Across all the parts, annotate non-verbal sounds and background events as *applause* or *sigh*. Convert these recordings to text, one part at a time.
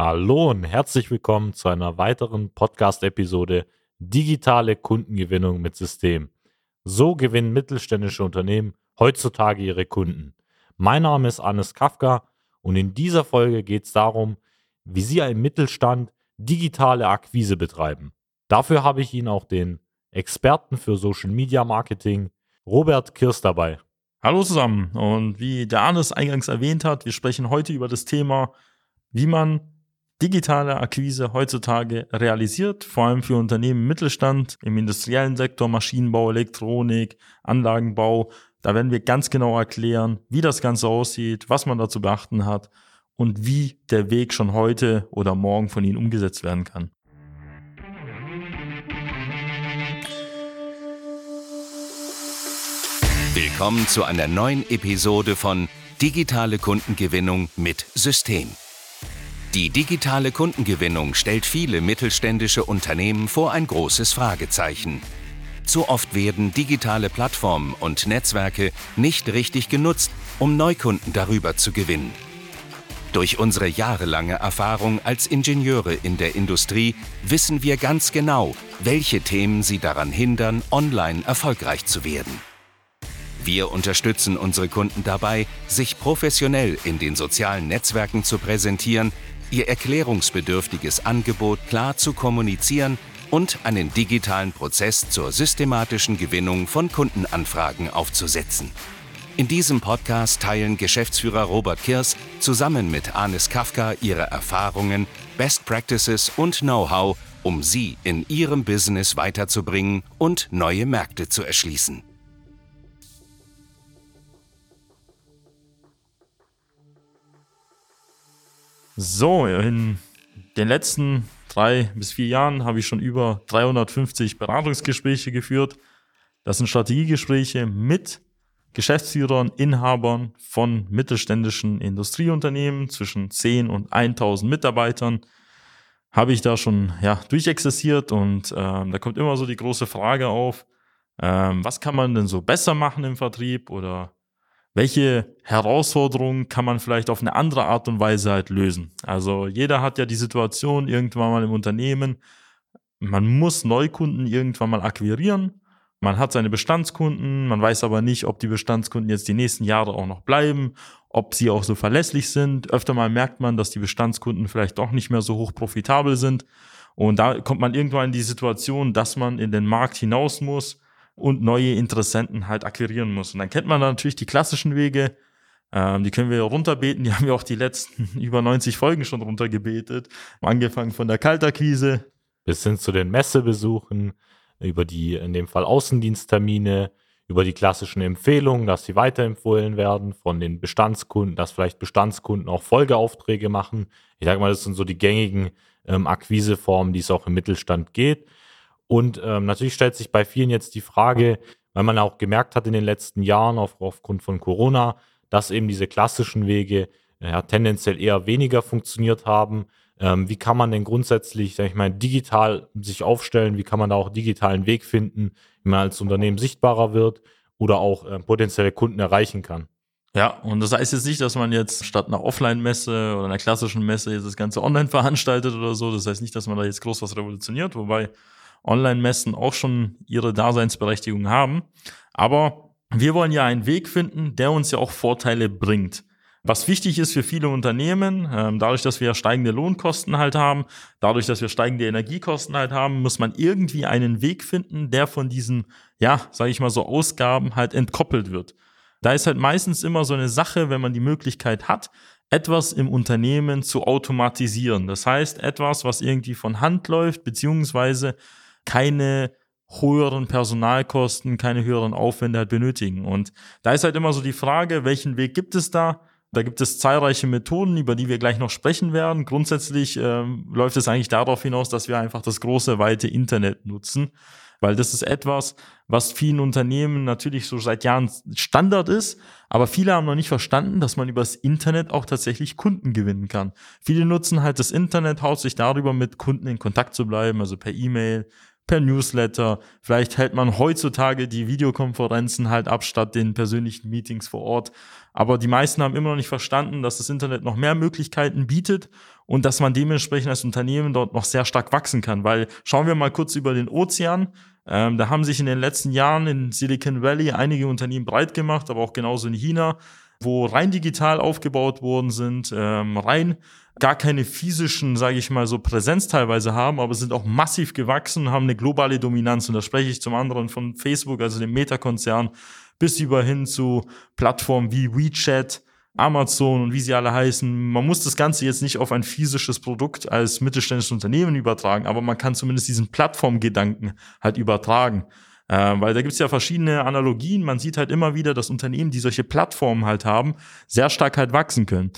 Hallo und herzlich willkommen zu einer weiteren Podcast-Episode Digitale Kundengewinnung mit System. So gewinnen mittelständische Unternehmen heutzutage ihre Kunden. Mein Name ist Hannes Kafka und in dieser Folge geht es darum, wie Sie im Mittelstand digitale Akquise betreiben. Dafür habe ich Ihnen auch den Experten für Social Media Marketing, Robert Kirst, dabei. Hallo zusammen und wie der Arnes eingangs erwähnt hat, wir sprechen heute über das Thema, wie man digitale Akquise heutzutage realisiert, vor allem für Unternehmen im Mittelstand, im industriellen Sektor, Maschinenbau, Elektronik, Anlagenbau. Da werden wir ganz genau erklären, wie das Ganze aussieht, was man dazu beachten hat und wie der Weg schon heute oder morgen von Ihnen umgesetzt werden kann. Willkommen zu einer neuen Episode von Digitale Kundengewinnung mit System. Die digitale Kundengewinnung stellt viele mittelständische Unternehmen vor ein großes Fragezeichen. Zu oft werden digitale Plattformen und Netzwerke nicht richtig genutzt, um Neukunden darüber zu gewinnen. Durch unsere jahrelange Erfahrung als Ingenieure in der Industrie wissen wir ganz genau, welche Themen sie daran hindern, online erfolgreich zu werden. Wir unterstützen unsere Kunden dabei, sich professionell in den sozialen Netzwerken zu präsentieren ihr erklärungsbedürftiges Angebot klar zu kommunizieren und einen digitalen Prozess zur systematischen Gewinnung von Kundenanfragen aufzusetzen. In diesem Podcast teilen Geschäftsführer Robert Kirs zusammen mit Anis Kafka ihre Erfahrungen, Best Practices und Know-how, um sie in ihrem Business weiterzubringen und neue Märkte zu erschließen. So, in den letzten drei bis vier Jahren habe ich schon über 350 Beratungsgespräche geführt. Das sind Strategiegespräche mit Geschäftsführern, Inhabern von mittelständischen Industrieunternehmen zwischen 10 und 1000 Mitarbeitern. Habe ich da schon ja, durchexerziert und ähm, da kommt immer so die große Frage auf, ähm, was kann man denn so besser machen im Vertrieb oder welche Herausforderungen kann man vielleicht auf eine andere Art und Weise halt lösen. Also jeder hat ja die Situation irgendwann mal im Unternehmen, man muss Neukunden irgendwann mal akquirieren. Man hat seine Bestandskunden, man weiß aber nicht, ob die Bestandskunden jetzt die nächsten Jahre auch noch bleiben, ob sie auch so verlässlich sind. Öfter mal merkt man, dass die Bestandskunden vielleicht doch nicht mehr so hoch profitabel sind. Und da kommt man irgendwann in die Situation, dass man in den Markt hinaus muss und neue Interessenten halt akquirieren muss. Und dann kennt man natürlich die klassischen Wege, ähm, die können wir runterbeten, die *laughs* haben wir auch die letzten *laughs* über 90 Folgen schon runtergebetet, angefangen von der Kaltakquise. Bis hin zu den Messebesuchen, über die in dem Fall Außendiensttermine, über die klassischen Empfehlungen, dass sie weiterempfohlen werden von den Bestandskunden, dass vielleicht Bestandskunden auch Folgeaufträge machen. Ich sage mal, das sind so die gängigen ähm, Akquiseformen, die es auch im Mittelstand geht. Und ähm, natürlich stellt sich bei vielen jetzt die Frage, weil man auch gemerkt hat in den letzten Jahren auf, aufgrund von Corona, dass eben diese klassischen Wege äh, ja, tendenziell eher weniger funktioniert haben. Ähm, wie kann man denn grundsätzlich, sag ich mal, digital sich aufstellen? Wie kann man da auch digitalen Weg finden, wie man als Unternehmen sichtbarer wird oder auch äh, potenzielle Kunden erreichen kann? Ja, und das heißt jetzt nicht, dass man jetzt statt einer Offline-Messe oder einer klassischen Messe jetzt das Ganze online veranstaltet oder so. Das heißt nicht, dass man da jetzt groß was revolutioniert, wobei Online-Messen auch schon ihre Daseinsberechtigung haben. Aber wir wollen ja einen Weg finden, der uns ja auch Vorteile bringt. Was wichtig ist für viele Unternehmen, ähm, dadurch, dass wir steigende Lohnkosten halt haben, dadurch, dass wir steigende Energiekosten halt haben, muss man irgendwie einen Weg finden, der von diesen, ja, sage ich mal so, Ausgaben halt entkoppelt wird. Da ist halt meistens immer so eine Sache, wenn man die Möglichkeit hat, etwas im Unternehmen zu automatisieren. Das heißt, etwas, was irgendwie von Hand läuft, beziehungsweise keine höheren Personalkosten, keine höheren Aufwände halt benötigen. Und da ist halt immer so die Frage, welchen Weg gibt es da? Da gibt es zahlreiche Methoden, über die wir gleich noch sprechen werden. Grundsätzlich ähm, läuft es eigentlich darauf hinaus, dass wir einfach das große, weite Internet nutzen, weil das ist etwas, was vielen Unternehmen natürlich so seit Jahren Standard ist, aber viele haben noch nicht verstanden, dass man übers Internet auch tatsächlich Kunden gewinnen kann. Viele nutzen halt das Internet, haut sich darüber mit Kunden in Kontakt zu bleiben, also per E-Mail, per Newsletter. Vielleicht hält man heutzutage die Videokonferenzen halt ab statt den persönlichen Meetings vor Ort. Aber die meisten haben immer noch nicht verstanden, dass das Internet noch mehr Möglichkeiten bietet und dass man dementsprechend als Unternehmen dort noch sehr stark wachsen kann. Weil schauen wir mal kurz über den Ozean. Ähm, da haben sich in den letzten Jahren in Silicon Valley einige Unternehmen breit gemacht, aber auch genauso in China, wo rein digital aufgebaut worden sind, ähm, rein gar keine physischen, sage ich mal, so Präsenz teilweise haben, aber sind auch massiv gewachsen, haben eine globale Dominanz. Und da spreche ich zum anderen von Facebook, also dem Meta-Konzern, bis über hin zu Plattformen wie WeChat, Amazon und wie sie alle heißen. Man muss das Ganze jetzt nicht auf ein physisches Produkt als mittelständisches Unternehmen übertragen, aber man kann zumindest diesen Plattformgedanken halt übertragen. Äh, weil da gibt es ja verschiedene Analogien. Man sieht halt immer wieder, dass Unternehmen, die solche Plattformen halt haben, sehr stark halt wachsen können.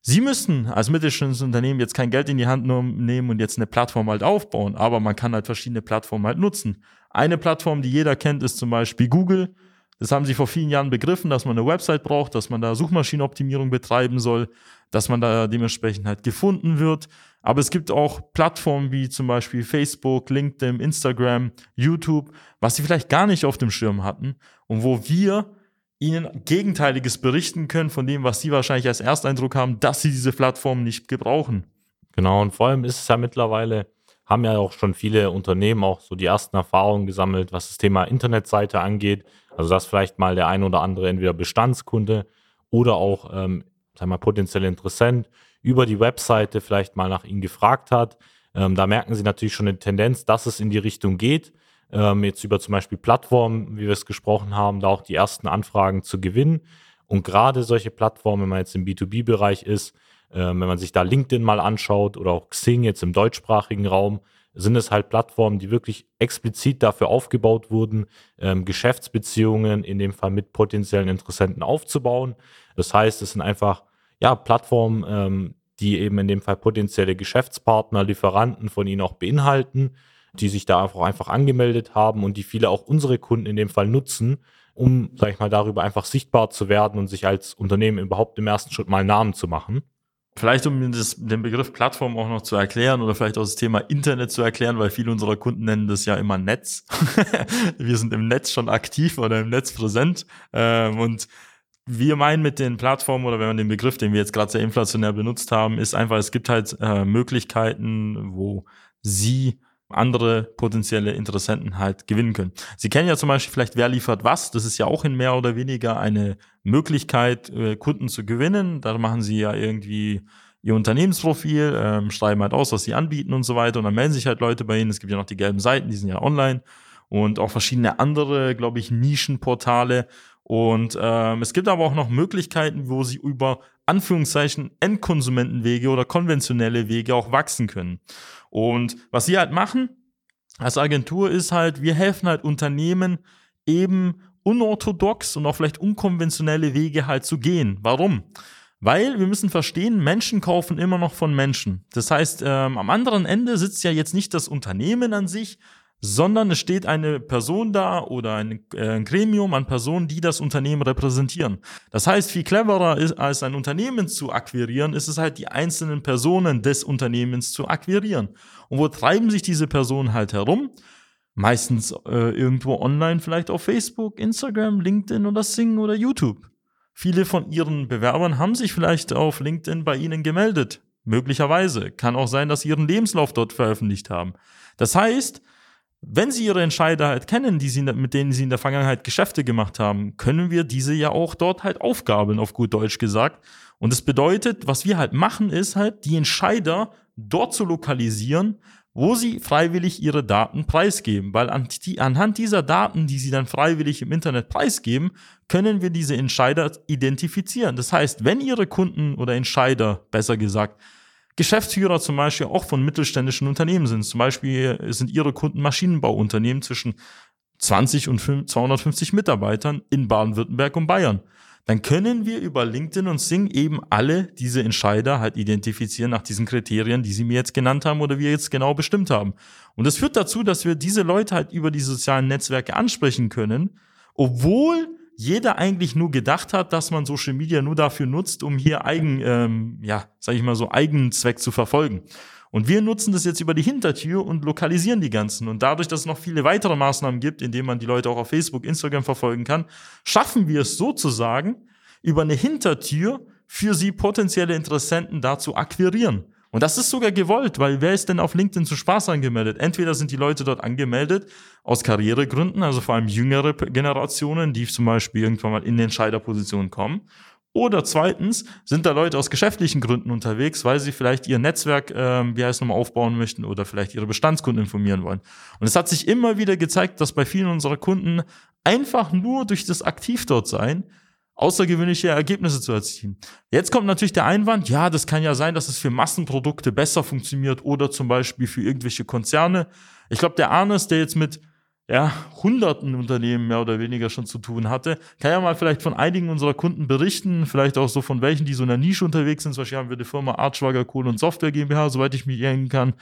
Sie müssen als mittelständisches Unternehmen jetzt kein Geld in die Hand nehmen und jetzt eine Plattform halt aufbauen, aber man kann halt verschiedene Plattformen halt nutzen. Eine Plattform, die jeder kennt, ist zum Beispiel Google. Das haben sie vor vielen Jahren begriffen, dass man eine Website braucht, dass man da Suchmaschinenoptimierung betreiben soll, dass man da dementsprechend halt gefunden wird. Aber es gibt auch Plattformen wie zum Beispiel Facebook, LinkedIn, Instagram, YouTube, was sie vielleicht gar nicht auf dem Schirm hatten und wo wir ihnen Gegenteiliges berichten können von dem, was sie wahrscheinlich als Ersteindruck haben, dass sie diese Plattform nicht gebrauchen. Genau, und vor allem ist es ja mittlerweile haben ja auch schon viele Unternehmen auch so die ersten Erfahrungen gesammelt, was das Thema Internetseite angeht. Also dass vielleicht mal der ein oder andere entweder Bestandskunde oder auch, ähm, sagen mal, potenziell Interessent über die Webseite vielleicht mal nach ihnen gefragt hat. Ähm, da merken sie natürlich schon eine Tendenz, dass es in die Richtung geht. Ähm, jetzt über zum Beispiel Plattformen, wie wir es gesprochen haben, da auch die ersten Anfragen zu gewinnen. Und gerade solche Plattformen, wenn man jetzt im B2B-Bereich ist, wenn man sich da LinkedIn mal anschaut oder auch Xing jetzt im deutschsprachigen Raum, sind es halt Plattformen, die wirklich explizit dafür aufgebaut wurden, ähm, Geschäftsbeziehungen in dem Fall mit potenziellen Interessenten aufzubauen. Das heißt, es sind einfach ja, Plattformen, ähm, die eben in dem Fall potenzielle Geschäftspartner, Lieferanten von ihnen auch beinhalten, die sich da einfach, einfach angemeldet haben und die viele auch unsere Kunden in dem Fall nutzen, um, sag ich mal, darüber einfach sichtbar zu werden und sich als Unternehmen überhaupt im ersten Schritt mal einen Namen zu machen. Vielleicht um das, den Begriff Plattform auch noch zu erklären oder vielleicht auch das Thema Internet zu erklären, weil viele unserer Kunden nennen das ja immer Netz. *laughs* wir sind im Netz schon aktiv oder im Netz präsent. Ähm, und wir meinen mit den Plattformen oder wenn man den Begriff, den wir jetzt gerade sehr inflationär benutzt haben, ist einfach, es gibt halt äh, Möglichkeiten, wo sie andere potenzielle Interessenten halt gewinnen können. Sie kennen ja zum Beispiel vielleicht, wer liefert was. Das ist ja auch in mehr oder weniger eine Möglichkeit, äh, Kunden zu gewinnen. Da machen sie ja irgendwie ihr Unternehmensprofil, ähm, schreiben halt aus, was sie anbieten und so weiter. Und dann melden sich halt Leute bei ihnen. Es gibt ja noch die gelben Seiten, die sind ja online. Und auch verschiedene andere, glaube ich, Nischenportale. Und ähm, es gibt aber auch noch Möglichkeiten, wo sie über Anführungszeichen Endkonsumentenwege oder konventionelle Wege auch wachsen können. Und was wir halt machen als Agentur ist halt, wir helfen halt Unternehmen eben unorthodox und auch vielleicht unkonventionelle Wege halt zu gehen. Warum? Weil wir müssen verstehen, Menschen kaufen immer noch von Menschen. Das heißt, ähm, am anderen Ende sitzt ja jetzt nicht das Unternehmen an sich, sondern es steht eine Person da oder ein, äh, ein, Gremium an Personen, die das Unternehmen repräsentieren. Das heißt, viel cleverer ist, als ein Unternehmen zu akquirieren, ist es halt die einzelnen Personen des Unternehmens zu akquirieren. Und wo treiben sich diese Personen halt herum? Meistens äh, irgendwo online, vielleicht auf Facebook, Instagram, LinkedIn oder Sing oder YouTube. Viele von ihren Bewerbern haben sich vielleicht auf LinkedIn bei Ihnen gemeldet. Möglicherweise. Kann auch sein, dass Sie Ihren Lebenslauf dort veröffentlicht haben. Das heißt, wenn Sie Ihre Entscheider halt kennen, die Sie, mit denen Sie in der Vergangenheit Geschäfte gemacht haben, können wir diese ja auch dort halt aufgabeln, auf gut Deutsch gesagt. Und das bedeutet, was wir halt machen, ist halt, die Entscheider dort zu lokalisieren, wo sie freiwillig ihre Daten preisgeben. Weil anhand dieser Daten, die sie dann freiwillig im Internet preisgeben, können wir diese Entscheider identifizieren. Das heißt, wenn Ihre Kunden oder Entscheider, besser gesagt, Geschäftsführer zum Beispiel auch von mittelständischen Unternehmen sind. Zum Beispiel sind ihre Kunden Maschinenbauunternehmen zwischen 20 und 250 Mitarbeitern in Baden-Württemberg und Bayern. Dann können wir über LinkedIn und Sing eben alle diese Entscheider halt identifizieren nach diesen Kriterien, die Sie mir jetzt genannt haben oder wir jetzt genau bestimmt haben. Und das führt dazu, dass wir diese Leute halt über die sozialen Netzwerke ansprechen können, obwohl jeder eigentlich nur gedacht hat, dass man Social Media nur dafür nutzt, um hier eigen, ähm, ja, sag ich mal so, Eigenzweck zu verfolgen. Und wir nutzen das jetzt über die Hintertür und lokalisieren die ganzen. Und dadurch, dass es noch viele weitere Maßnahmen gibt, indem man die Leute auch auf Facebook, Instagram verfolgen kann, schaffen wir es sozusagen, über eine Hintertür für sie potenzielle Interessenten da zu akquirieren. Und das ist sogar gewollt, weil wer ist denn auf LinkedIn zu Spaß angemeldet? Entweder sind die Leute dort angemeldet aus Karrieregründen, also vor allem jüngere Generationen, die zum Beispiel irgendwann mal in Entscheiderpositionen kommen. Oder zweitens sind da Leute aus geschäftlichen Gründen unterwegs, weil sie vielleicht ihr Netzwerk, ähm, wie heißt nochmal, aufbauen möchten oder vielleicht ihre Bestandskunden informieren wollen. Und es hat sich immer wieder gezeigt, dass bei vielen unserer Kunden einfach nur durch das aktiv dort sein außergewöhnliche Ergebnisse zu erzielen. Jetzt kommt natürlich der Einwand, ja, das kann ja sein, dass es für Massenprodukte besser funktioniert oder zum Beispiel für irgendwelche Konzerne. Ich glaube, der Arnes, der jetzt mit ja, hunderten Unternehmen mehr oder weniger schon zu tun hatte. Kann ja mal vielleicht von einigen unserer Kunden berichten, vielleicht auch so von welchen, die so in der Nische unterwegs sind. Zum Beispiel haben wir die Firma Artschwager Kohl und Software GmbH, soweit ich mich erinnern kann,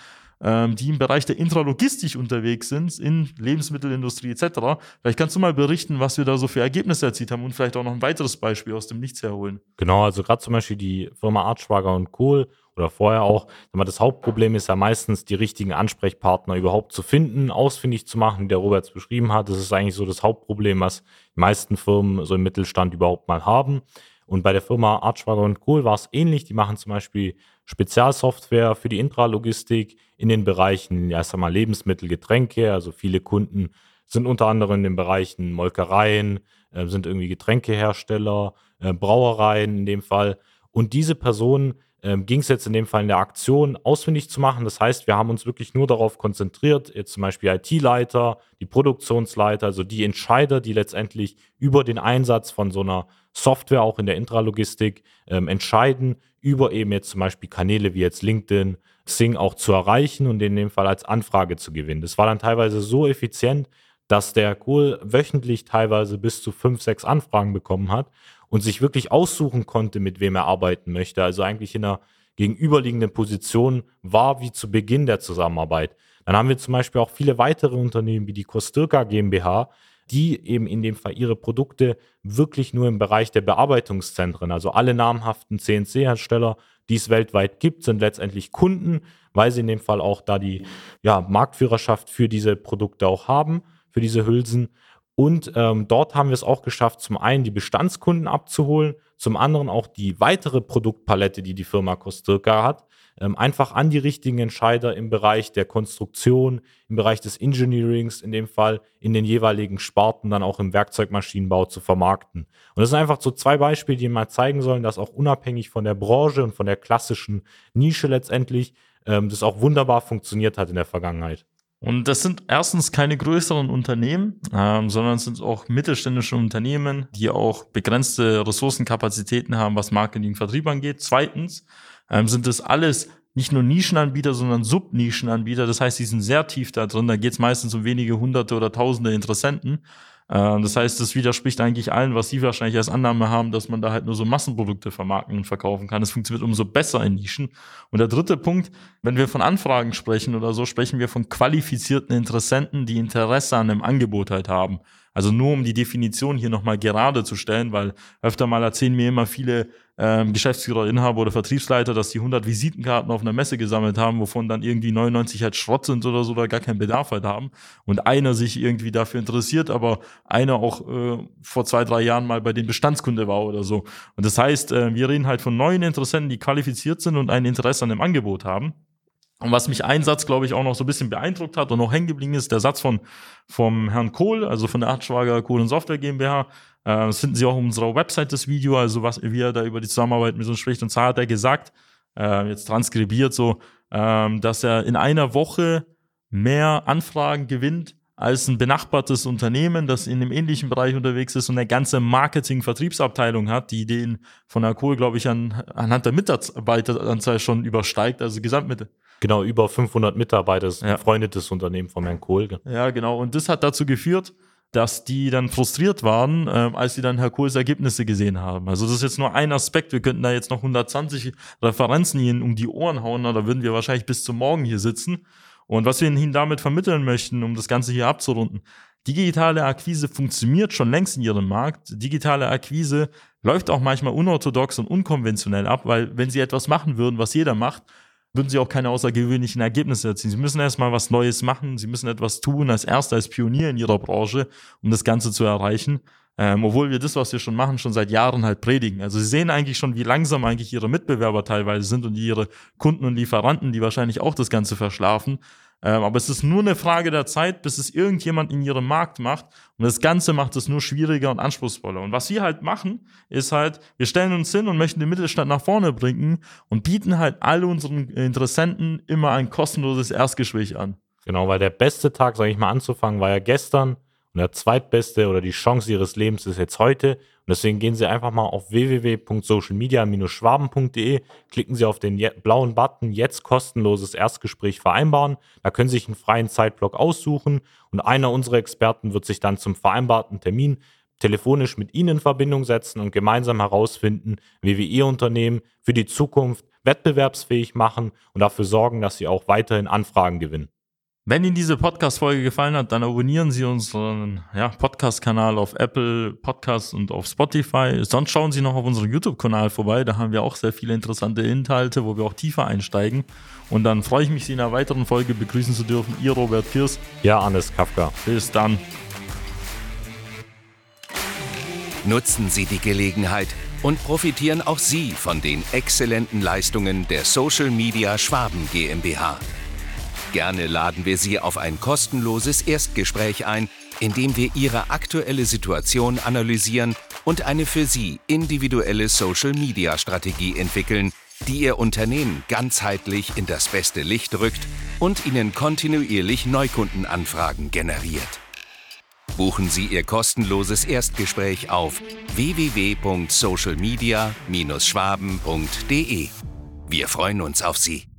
ähm, die im Bereich der Intralogistik unterwegs sind, in Lebensmittelindustrie etc. Vielleicht kannst du mal berichten, was wir da so für Ergebnisse erzielt haben und vielleicht auch noch ein weiteres Beispiel aus dem Nichts herholen. Genau, also gerade zum Beispiel die Firma Artschwager und Kohl oder vorher auch. Das Hauptproblem ist ja meistens, die richtigen Ansprechpartner überhaupt zu finden, ausfindig zu machen, wie der Robert es beschrieben hat. Das ist eigentlich so das Hauptproblem, was die meisten Firmen so im Mittelstand überhaupt mal haben. Und bei der Firma Artschwager und Kohl war es ähnlich. Die machen zum Beispiel Spezialsoftware für die Intralogistik in den Bereichen, ja, sag mal, Lebensmittel, Getränke. Also viele Kunden sind unter anderem in den Bereichen Molkereien, äh, sind irgendwie Getränkehersteller, äh, Brauereien in dem Fall. Und diese Personen ähm, ging es jetzt in dem Fall in der Aktion ausfindig zu machen. Das heißt, wir haben uns wirklich nur darauf konzentriert, jetzt zum Beispiel IT-Leiter, die Produktionsleiter, also die Entscheider, die letztendlich über den Einsatz von so einer Software auch in der Intralogistik ähm, entscheiden, über eben jetzt zum Beispiel Kanäle wie jetzt LinkedIn, Sing auch zu erreichen und in dem Fall als Anfrage zu gewinnen. Das war dann teilweise so effizient, dass der Kohl wöchentlich teilweise bis zu fünf, sechs Anfragen bekommen hat und sich wirklich aussuchen konnte, mit wem er arbeiten möchte. Also eigentlich in einer gegenüberliegenden Position war wie zu Beginn der Zusammenarbeit. Dann haben wir zum Beispiel auch viele weitere Unternehmen wie die Kostirka GmbH, die eben in dem Fall ihre Produkte wirklich nur im Bereich der Bearbeitungszentren, also alle namhaften CNC-Hersteller, die es weltweit gibt, sind letztendlich Kunden, weil sie in dem Fall auch da die ja, Marktführerschaft für diese Produkte auch haben, für diese Hülsen. Und ähm, dort haben wir es auch geschafft, zum einen die Bestandskunden abzuholen, zum anderen auch die weitere Produktpalette, die die Firma Kostirka hat, ähm, einfach an die richtigen Entscheider im Bereich der Konstruktion, im Bereich des Engineerings, in dem Fall in den jeweiligen Sparten, dann auch im Werkzeugmaschinenbau zu vermarkten. Und das sind einfach so zwei Beispiele, die mal zeigen sollen, dass auch unabhängig von der Branche und von der klassischen Nische letztendlich ähm, das auch wunderbar funktioniert hat in der Vergangenheit. Und das sind erstens keine größeren Unternehmen, ähm, sondern es sind auch mittelständische Unternehmen, die auch begrenzte Ressourcenkapazitäten haben, was Marketing und Vertrieb angeht. Zweitens ähm, sind das alles nicht nur Nischenanbieter, sondern Subnischenanbieter. Das heißt, die sind sehr tief da drin. Da geht es meistens um wenige hunderte oder tausende Interessenten. Ähm, das heißt, das widerspricht eigentlich allen, was Sie wahrscheinlich als Annahme haben, dass man da halt nur so Massenprodukte vermarkten und verkaufen kann. Es funktioniert umso besser in Nischen. Und der dritte Punkt, wenn wir von Anfragen sprechen oder so, sprechen wir von qualifizierten Interessenten, die Interesse an einem Angebot halt haben. Also nur um die Definition hier nochmal gerade zu stellen, weil öfter mal erzählen mir immer viele ähm, Geschäftsführer, Inhaber oder Vertriebsleiter, dass die 100 Visitenkarten auf einer Messe gesammelt haben, wovon dann irgendwie 99 halt Schrott sind oder so, oder gar keinen Bedarf halt haben. Und einer sich irgendwie dafür interessiert, aber einer auch äh, vor zwei, drei Jahren mal bei dem Bestandskunde war oder so. Und das heißt, äh, wir reden halt von neuen Interessenten, die qualifiziert sind und ein Interesse an dem Angebot haben. Und was mich ein Satz, glaube ich, auch noch so ein bisschen beeindruckt hat und noch hängen geblieben ist, der Satz von vom Herrn Kohl, also von der Artschwager Kohl und Software GmbH. Äh, das finden Sie auch auf unserer Website, das Video, also was, wie er da über die Zusammenarbeit mit uns spricht. Und zwar hat er gesagt, äh, jetzt transkribiert so, äh, dass er in einer Woche mehr Anfragen gewinnt als ein benachbartes Unternehmen, das in einem ähnlichen Bereich unterwegs ist und eine ganze Marketing-Vertriebsabteilung hat, die den von der Kohl, glaube ich, an, anhand der Mitarbeiteranzahl schon übersteigt, also Gesamtmitte. Genau, über 500 Mitarbeiter, ist ein ja. befreundetes Unternehmen von Herrn Kohl. Ja, genau. Und das hat dazu geführt, dass die dann frustriert waren, äh, als sie dann Herr Kohls Ergebnisse gesehen haben. Also das ist jetzt nur ein Aspekt. Wir könnten da jetzt noch 120 Referenzen Ihnen um die Ohren hauen, da würden wir wahrscheinlich bis zum Morgen hier sitzen. Und was wir Ihnen damit vermitteln möchten, um das Ganze hier abzurunden, digitale Akquise funktioniert schon längst in Ihrem Markt. Digitale Akquise läuft auch manchmal unorthodox und unkonventionell ab, weil wenn Sie etwas machen würden, was jeder macht, würden sie auch keine außergewöhnlichen Ergebnisse erzielen. Sie müssen erstmal was Neues machen, sie müssen etwas tun als Erster, als Pionier in ihrer Branche, um das Ganze zu erreichen. Ähm, obwohl wir das, was wir schon machen, schon seit Jahren halt predigen. Also sie sehen eigentlich schon, wie langsam eigentlich ihre Mitbewerber teilweise sind und ihre Kunden und Lieferanten, die wahrscheinlich auch das Ganze verschlafen. Ähm, aber es ist nur eine Frage der Zeit, bis es irgendjemand in ihrem Markt macht. Und das Ganze macht es nur schwieriger und anspruchsvoller. Und was wir halt machen, ist halt, wir stellen uns hin und möchten den Mittelstand nach vorne bringen und bieten halt all unseren Interessenten immer ein kostenloses Erstgespräch an. Genau, weil der beste Tag, sage ich mal, anzufangen, war ja gestern. Und der zweitbeste oder die Chance ihres Lebens ist jetzt heute. Und deswegen gehen Sie einfach mal auf www.socialmedia-schwaben.de, klicken Sie auf den blauen Button Jetzt kostenloses Erstgespräch vereinbaren. Da können Sie sich einen freien Zeitblock aussuchen und einer unserer Experten wird sich dann zum vereinbarten Termin telefonisch mit Ihnen in Verbindung setzen und gemeinsam herausfinden, wie wir Ihr Unternehmen für die Zukunft wettbewerbsfähig machen und dafür sorgen, dass Sie auch weiterhin Anfragen gewinnen. Wenn Ihnen diese Podcast-Folge gefallen hat, dann abonnieren Sie unseren ja, Podcast-Kanal auf Apple Podcasts und auf Spotify. Sonst schauen Sie noch auf unserem YouTube-Kanal vorbei. Da haben wir auch sehr viele interessante Inhalte, wo wir auch tiefer einsteigen. Und dann freue ich mich, Sie in einer weiteren Folge begrüßen zu dürfen. Ihr Robert Piers. Ja, Hannes Kafka. Bis dann. Nutzen Sie die Gelegenheit und profitieren auch Sie von den exzellenten Leistungen der Social Media Schwaben GmbH. Gerne laden wir Sie auf ein kostenloses Erstgespräch ein, in dem wir Ihre aktuelle Situation analysieren und eine für Sie individuelle Social-Media-Strategie entwickeln, die Ihr Unternehmen ganzheitlich in das beste Licht rückt und Ihnen kontinuierlich Neukundenanfragen generiert. Buchen Sie Ihr kostenloses Erstgespräch auf www.socialmedia-schwaben.de. Wir freuen uns auf Sie.